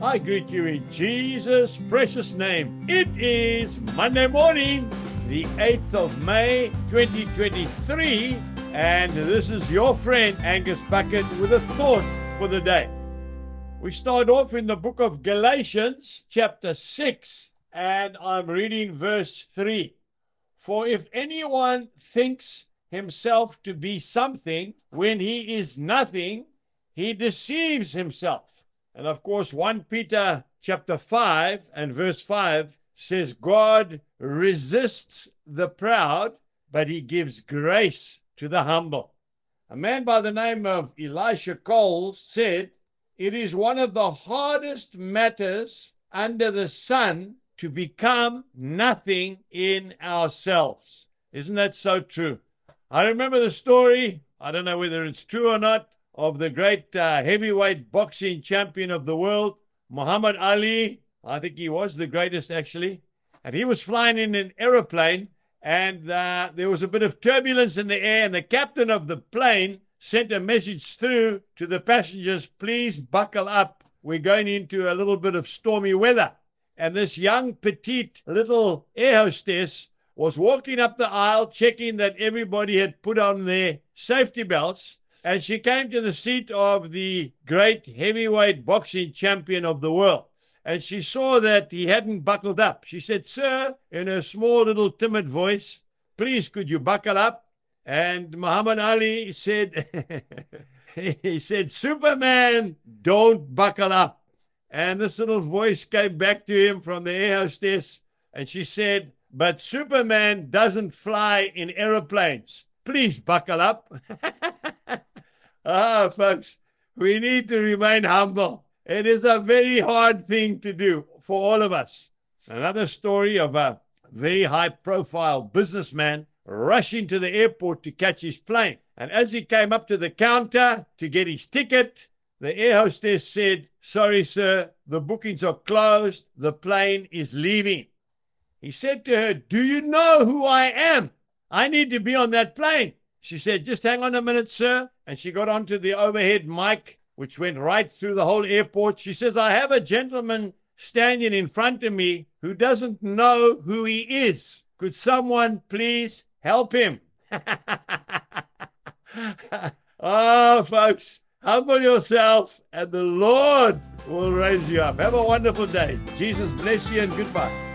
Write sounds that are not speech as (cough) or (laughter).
I greet you in Jesus' precious name. It is Monday morning, the 8th of May, 2023, and this is your friend Angus Buchan with a thought for the day. We start off in the book of Galatians, chapter 6, and I'm reading verse 3. For if anyone thinks himself to be something when he is nothing, he deceives himself. And of course, 1 Peter chapter 5 and verse 5 says, God resists the proud, but he gives grace to the humble. A man by the name of Elisha Cole said, It is one of the hardest matters under the sun to become nothing in ourselves. Isn't that so true? I remember the story, I don't know whether it's true or not, of the great uh, heavyweight boxing champion of the world, Muhammad Ali. I think he was the greatest actually. And he was flying in an aeroplane, and uh, there was a bit of turbulence in the air, and the captain of the plane sent a message through to the passengers please buckle up. We're going into a little bit of stormy weather. And this young, petite little air hostess was walking up the aisle checking that everybody had put on their safety belts. And she came to the seat of the great heavyweight boxing champion of the world. And she saw that he hadn't buckled up. She said, Sir, in her small little timid voice, please could you buckle up? And Muhammad Ali said, (laughs) he said, Superman, don't buckle up. And this little voice came back to him from the air hostess, and she said, but Superman doesn't fly in aeroplanes. Please buckle up. (laughs) ah, folks, we need to remain humble. It is a very hard thing to do for all of us. Another story of a very high profile businessman rushing to the airport to catch his plane. And as he came up to the counter to get his ticket, the air hostess said, Sorry, sir, the bookings are closed. The plane is leaving. He said to her, Do you know who I am? I need to be on that plane. She said, Just hang on a minute, sir. And she got onto the overhead mic, which went right through the whole airport. She says, I have a gentleman standing in front of me who doesn't know who he is. Could someone please help him? (laughs) oh, folks, humble yourself and the Lord will raise you up. Have a wonderful day. Jesus bless you and goodbye.